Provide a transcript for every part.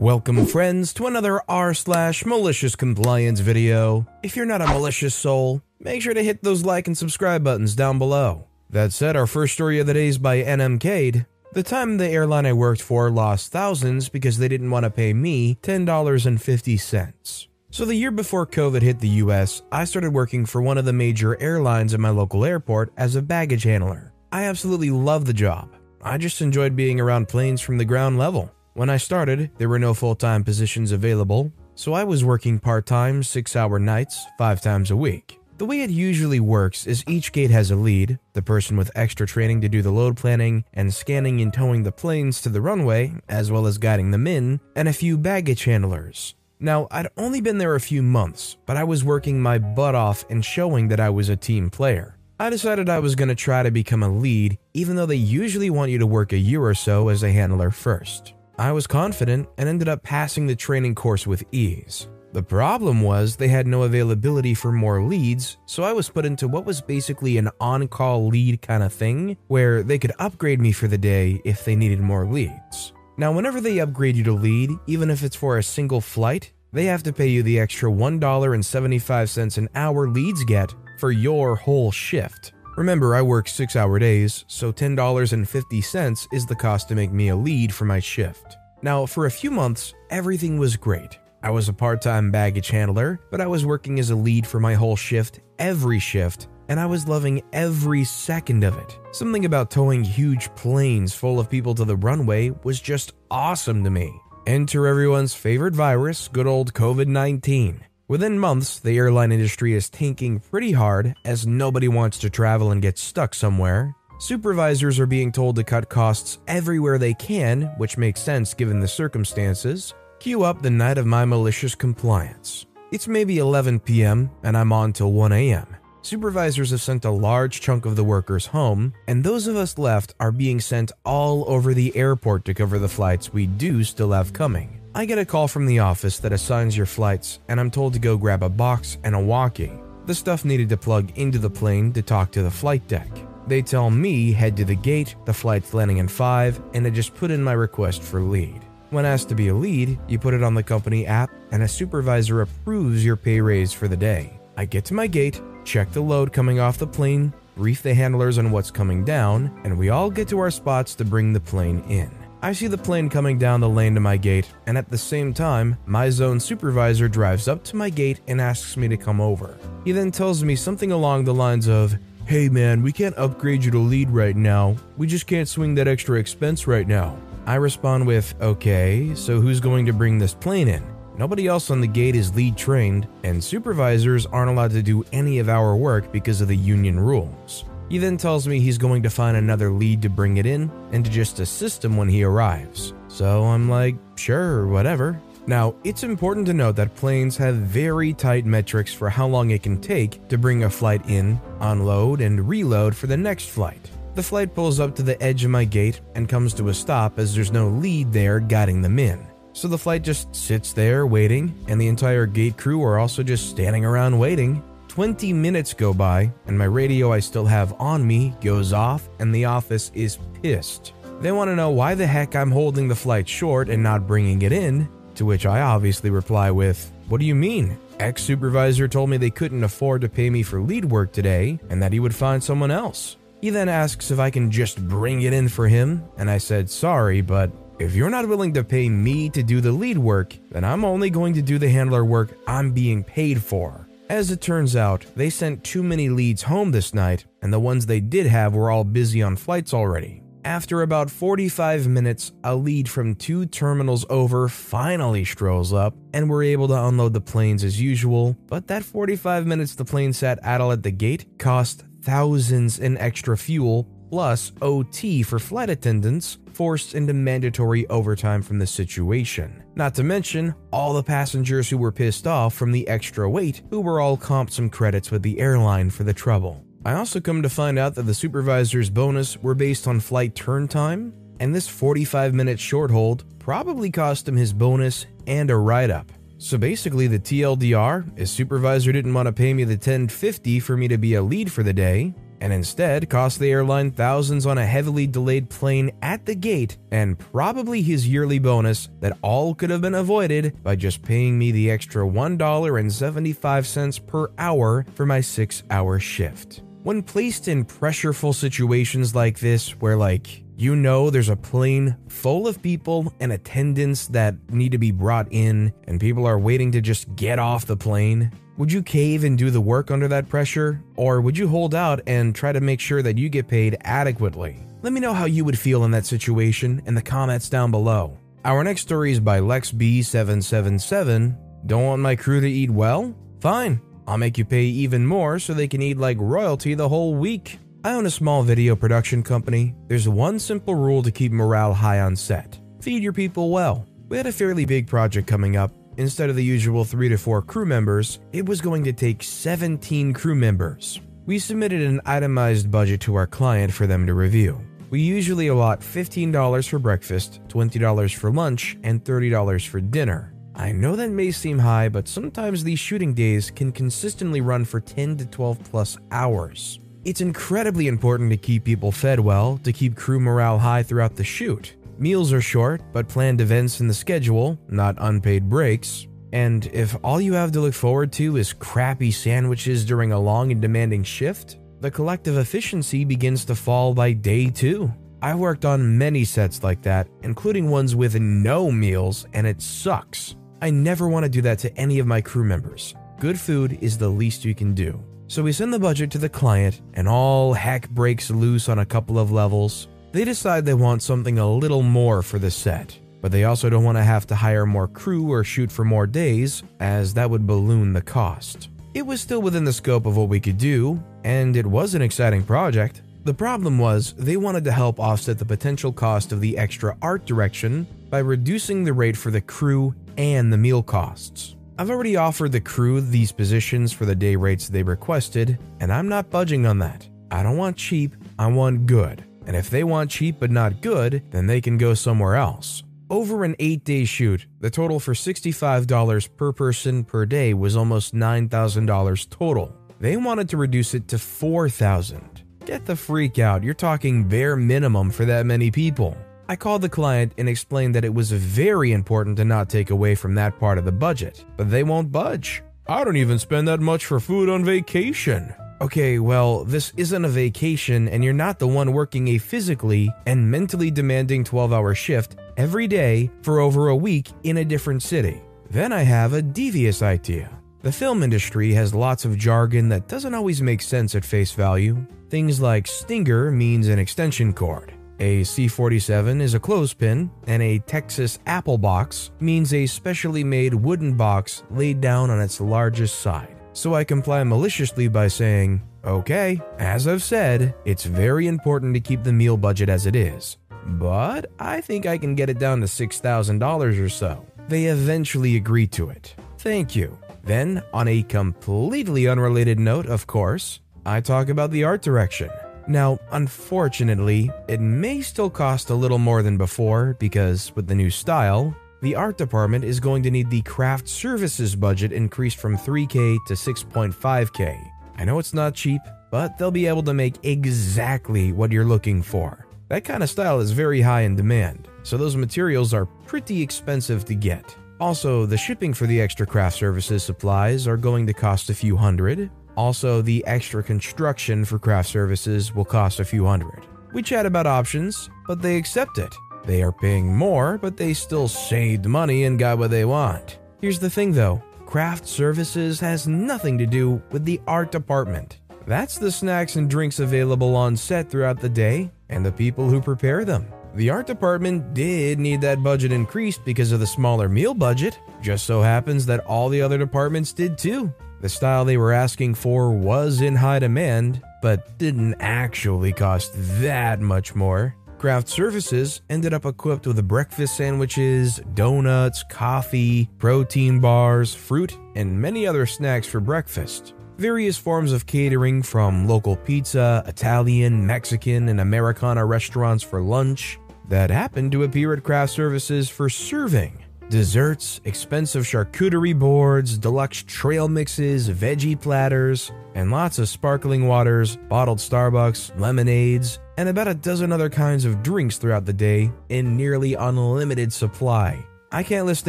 Welcome, friends, to another r slash malicious compliance video. If you're not a malicious soul, make sure to hit those like and subscribe buttons down below. That said, our first story of the day is by NM Cade. The time the airline I worked for lost thousands because they didn't want to pay me $10.50. So, the year before COVID hit the US, I started working for one of the major airlines at my local airport as a baggage handler. I absolutely loved the job. I just enjoyed being around planes from the ground level. When I started, there were no full time positions available, so I was working part time, six hour nights, five times a week. The way it usually works is each gate has a lead, the person with extra training to do the load planning and scanning and towing the planes to the runway, as well as guiding them in, and a few baggage handlers. Now, I'd only been there a few months, but I was working my butt off and showing that I was a team player. I decided I was going to try to become a lead, even though they usually want you to work a year or so as a handler first. I was confident and ended up passing the training course with ease. The problem was they had no availability for more leads, so I was put into what was basically an on call lead kind of thing, where they could upgrade me for the day if they needed more leads. Now, whenever they upgrade you to lead, even if it's for a single flight, they have to pay you the extra $1.75 an hour leads get for your whole shift. Remember, I work six hour days, so $10.50 is the cost to make me a lead for my shift. Now, for a few months, everything was great. I was a part time baggage handler, but I was working as a lead for my whole shift, every shift, and I was loving every second of it. Something about towing huge planes full of people to the runway was just awesome to me. Enter everyone's favorite virus, good old COVID 19. Within months, the airline industry is tanking pretty hard as nobody wants to travel and get stuck somewhere. Supervisors are being told to cut costs everywhere they can, which makes sense given the circumstances. Cue up the night of my malicious compliance. It's maybe 11 p.m., and I'm on till 1 a.m. Supervisors have sent a large chunk of the workers home, and those of us left are being sent all over the airport to cover the flights we do still have coming. I get a call from the office that assigns your flights, and I'm told to go grab a box and a walkie. The stuff needed to plug into the plane to talk to the flight deck. They tell me head to the gate, the flight's landing in 5, and I just put in my request for lead. When asked to be a lead, you put it on the company app, and a supervisor approves your pay raise for the day. I get to my gate, check the load coming off the plane, brief the handlers on what's coming down, and we all get to our spots to bring the plane in. I see the plane coming down the lane to my gate, and at the same time, my zone supervisor drives up to my gate and asks me to come over. He then tells me something along the lines of, Hey man, we can't upgrade you to lead right now. We just can't swing that extra expense right now. I respond with, Okay, so who's going to bring this plane in? Nobody else on the gate is lead trained, and supervisors aren't allowed to do any of our work because of the union rules. He then tells me he's going to find another lead to bring it in and to just assist him when he arrives. So I'm like, sure, whatever. Now, it's important to note that planes have very tight metrics for how long it can take to bring a flight in, unload, and reload for the next flight. The flight pulls up to the edge of my gate and comes to a stop as there's no lead there guiding them in. So the flight just sits there waiting, and the entire gate crew are also just standing around waiting. 20 minutes go by, and my radio I still have on me goes off, and the office is pissed. They want to know why the heck I'm holding the flight short and not bringing it in, to which I obviously reply with, What do you mean? Ex supervisor told me they couldn't afford to pay me for lead work today and that he would find someone else. He then asks if I can just bring it in for him, and I said, Sorry, but if you're not willing to pay me to do the lead work, then I'm only going to do the handler work I'm being paid for. As it turns out, they sent too many leads home this night, and the ones they did have were all busy on flights already. After about 45 minutes, a lead from two terminals over finally strolls up, and we're able to unload the planes as usual. But that 45 minutes the plane sat idle at the gate cost thousands in extra fuel, plus OT for flight attendants forced into mandatory overtime from the situation. Not to mention all the passengers who were pissed off from the extra weight who were all comped some credits with the airline for the trouble. I also come to find out that the supervisor's bonus were based on flight turn time, and this 45 minute short hold probably cost him his bonus and a write up. So basically, the TLDR is supervisor didn't want to pay me the 1050 for me to be a lead for the day, and instead cost the airline thousands on a heavily delayed plane at the gate and probably his yearly bonus that all could have been avoided by just paying me the extra $1.75 per hour for my 6-hour shift. When placed in pressureful situations like this where like you know there's a plane full of people and attendants that need to be brought in, and people are waiting to just get off the plane. Would you cave and do the work under that pressure? Or would you hold out and try to make sure that you get paid adequately? Let me know how you would feel in that situation in the comments down below. Our next story is by LexB777. Don't want my crew to eat well? Fine, I'll make you pay even more so they can eat like royalty the whole week. I own a small video production company. There's one simple rule to keep morale high on set feed your people well. We had a fairly big project coming up. Instead of the usual 3 to 4 crew members, it was going to take 17 crew members. We submitted an itemized budget to our client for them to review. We usually allot $15 for breakfast, $20 for lunch, and $30 for dinner. I know that may seem high, but sometimes these shooting days can consistently run for 10 to 12 plus hours. It's incredibly important to keep people fed well to keep crew morale high throughout the shoot. Meals are short, but planned events in the schedule, not unpaid breaks. And if all you have to look forward to is crappy sandwiches during a long and demanding shift, the collective efficiency begins to fall by day two. I worked on many sets like that, including ones with no meals, and it sucks. I never want to do that to any of my crew members. Good food is the least you can do. So we send the budget to the client, and all heck breaks loose on a couple of levels. They decide they want something a little more for the set, but they also don't want to have to hire more crew or shoot for more days, as that would balloon the cost. It was still within the scope of what we could do, and it was an exciting project. The problem was, they wanted to help offset the potential cost of the extra art direction by reducing the rate for the crew and the meal costs. I've already offered the crew these positions for the day rates they requested, and I'm not budging on that. I don't want cheap, I want good. And if they want cheap but not good, then they can go somewhere else. Over an 8 day shoot, the total for $65 per person per day was almost $9,000 total. They wanted to reduce it to $4,000. Get the freak out, you're talking bare minimum for that many people. I called the client and explained that it was very important to not take away from that part of the budget, but they won't budge. I don't even spend that much for food on vacation. Okay, well, this isn't a vacation, and you're not the one working a physically and mentally demanding 12 hour shift every day for over a week in a different city. Then I have a devious idea. The film industry has lots of jargon that doesn't always make sense at face value. Things like stinger means an extension cord. A C47 is a clothespin, and a Texas apple box means a specially made wooden box laid down on its largest side. So I comply maliciously by saying, Okay, as I've said, it's very important to keep the meal budget as it is, but I think I can get it down to $6,000 or so. They eventually agree to it. Thank you. Then, on a completely unrelated note, of course, I talk about the art direction. Now, unfortunately, it may still cost a little more than before because, with the new style, the art department is going to need the craft services budget increased from 3K to 6.5K. I know it's not cheap, but they'll be able to make exactly what you're looking for. That kind of style is very high in demand, so those materials are pretty expensive to get. Also, the shipping for the extra craft services supplies are going to cost a few hundred, also, the extra construction for craft services will cost a few hundred. We chat about options, but they accept it. They are paying more, but they still saved money and got what they want. Here's the thing though craft services has nothing to do with the art department. That's the snacks and drinks available on set throughout the day and the people who prepare them. The art department did need that budget increased because of the smaller meal budget. Just so happens that all the other departments did too. The style they were asking for was in high demand, but didn't actually cost that much more. Craft Services ended up equipped with breakfast sandwiches, donuts, coffee, protein bars, fruit, and many other snacks for breakfast. Various forms of catering from local pizza, Italian, Mexican, and Americana restaurants for lunch that happened to appear at Craft Services for serving. Desserts, expensive charcuterie boards, deluxe trail mixes, veggie platters, and lots of sparkling waters, bottled Starbucks, lemonades, and about a dozen other kinds of drinks throughout the day in nearly unlimited supply. I can't list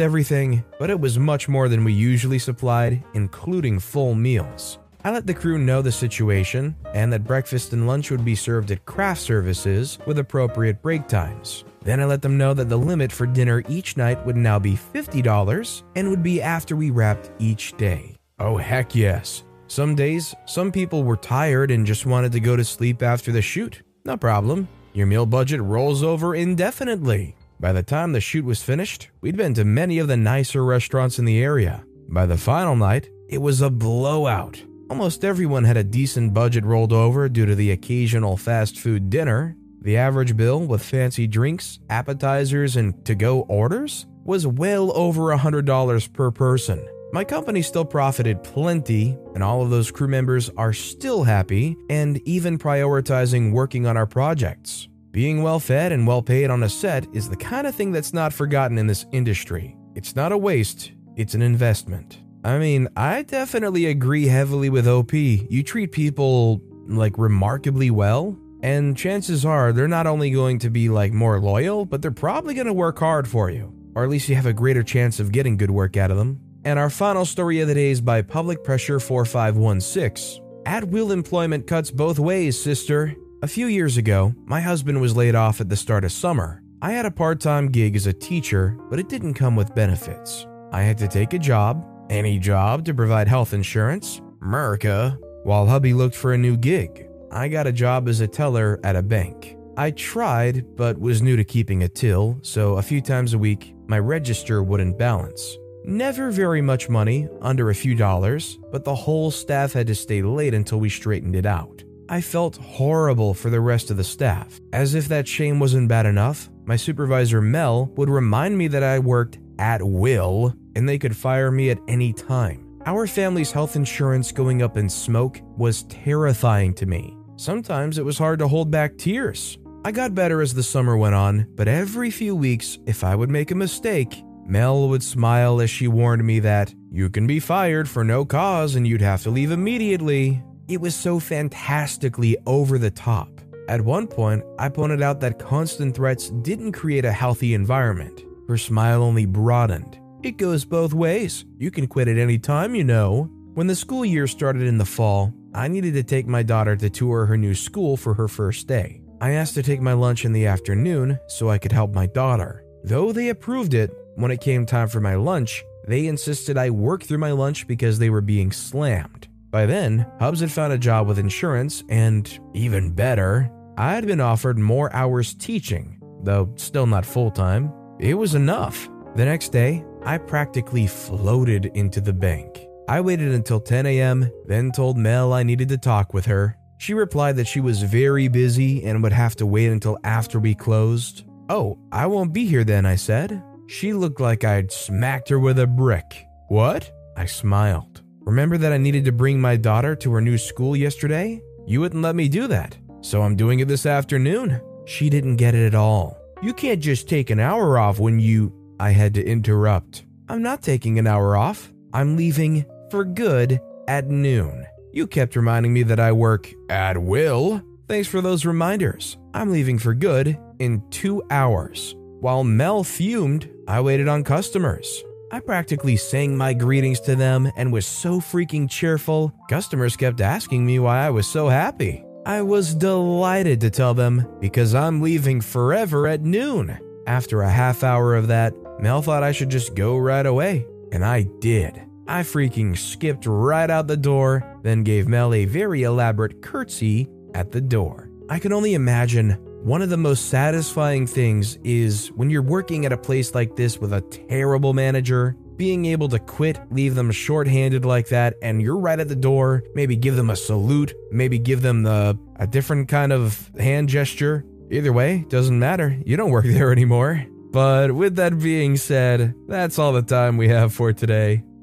everything, but it was much more than we usually supplied, including full meals. I let the crew know the situation and that breakfast and lunch would be served at craft services with appropriate break times. Then I let them know that the limit for dinner each night would now be $50 and would be after we wrapped each day. Oh, heck yes. Some days, some people were tired and just wanted to go to sleep after the shoot. No problem. Your meal budget rolls over indefinitely. By the time the shoot was finished, we'd been to many of the nicer restaurants in the area. By the final night, it was a blowout. Almost everyone had a decent budget rolled over due to the occasional fast food dinner. The average bill with fancy drinks, appetizers, and to go orders was well over $100 per person. My company still profited plenty, and all of those crew members are still happy and even prioritizing working on our projects. Being well fed and well paid on a set is the kind of thing that's not forgotten in this industry. It's not a waste, it's an investment. I mean, I definitely agree heavily with OP. You treat people like remarkably well, and chances are they're not only going to be like more loyal, but they're probably going to work hard for you. Or at least you have a greater chance of getting good work out of them. And our final story of the day is by Public Pressure 4516. At will employment cuts both ways, sister. A few years ago, my husband was laid off at the start of summer. I had a part time gig as a teacher, but it didn't come with benefits. I had to take a job, any job to provide health insurance, America, while hubby looked for a new gig. I got a job as a teller at a bank. I tried, but was new to keeping a till, so a few times a week, my register wouldn't balance. Never very much money, under a few dollars, but the whole staff had to stay late until we straightened it out. I felt horrible for the rest of the staff. As if that shame wasn't bad enough, my supervisor Mel would remind me that I worked at will and they could fire me at any time. Our family's health insurance going up in smoke was terrifying to me. Sometimes it was hard to hold back tears. I got better as the summer went on, but every few weeks, if I would make a mistake, Mel would smile as she warned me that you can be fired for no cause and you'd have to leave immediately. It was so fantastically over the top. At one point, I pointed out that constant threats didn't create a healthy environment. Her smile only broadened. It goes both ways. You can quit at any time, you know. When the school year started in the fall, I needed to take my daughter to tour her new school for her first day. I asked to take my lunch in the afternoon so I could help my daughter. Though they approved it, when it came time for my lunch, they insisted I work through my lunch because they were being slammed. By then, Hubs had found a job with insurance, and even better, I had been offered more hours teaching, though still not full time. It was enough. The next day, I practically floated into the bank. I waited until 10 a.m., then told Mel I needed to talk with her. She replied that she was very busy and would have to wait until after we closed. Oh, I won't be here then, I said. She looked like I'd smacked her with a brick. What? I smiled. Remember that I needed to bring my daughter to her new school yesterday? You wouldn't let me do that, so I'm doing it this afternoon. She didn't get it at all. You can't just take an hour off when you. I had to interrupt. I'm not taking an hour off. I'm leaving for good at noon. You kept reminding me that I work at will. Thanks for those reminders. I'm leaving for good in two hours. While Mel fumed, I waited on customers. I practically sang my greetings to them and was so freaking cheerful, customers kept asking me why I was so happy. I was delighted to tell them because I'm leaving forever at noon. After a half hour of that, Mel thought I should just go right away, and I did. I freaking skipped right out the door, then gave Mel a very elaborate curtsy at the door. I can only imagine One of the most satisfying things is when you're working at a place like this with a terrible manager, being able to quit, leave them shorthanded like that, and you're right at the door, maybe give them a salute, maybe give them the a different kind of hand gesture. Either way, doesn't matter. You don't work there anymore. But with that being said, that's all the time we have for today.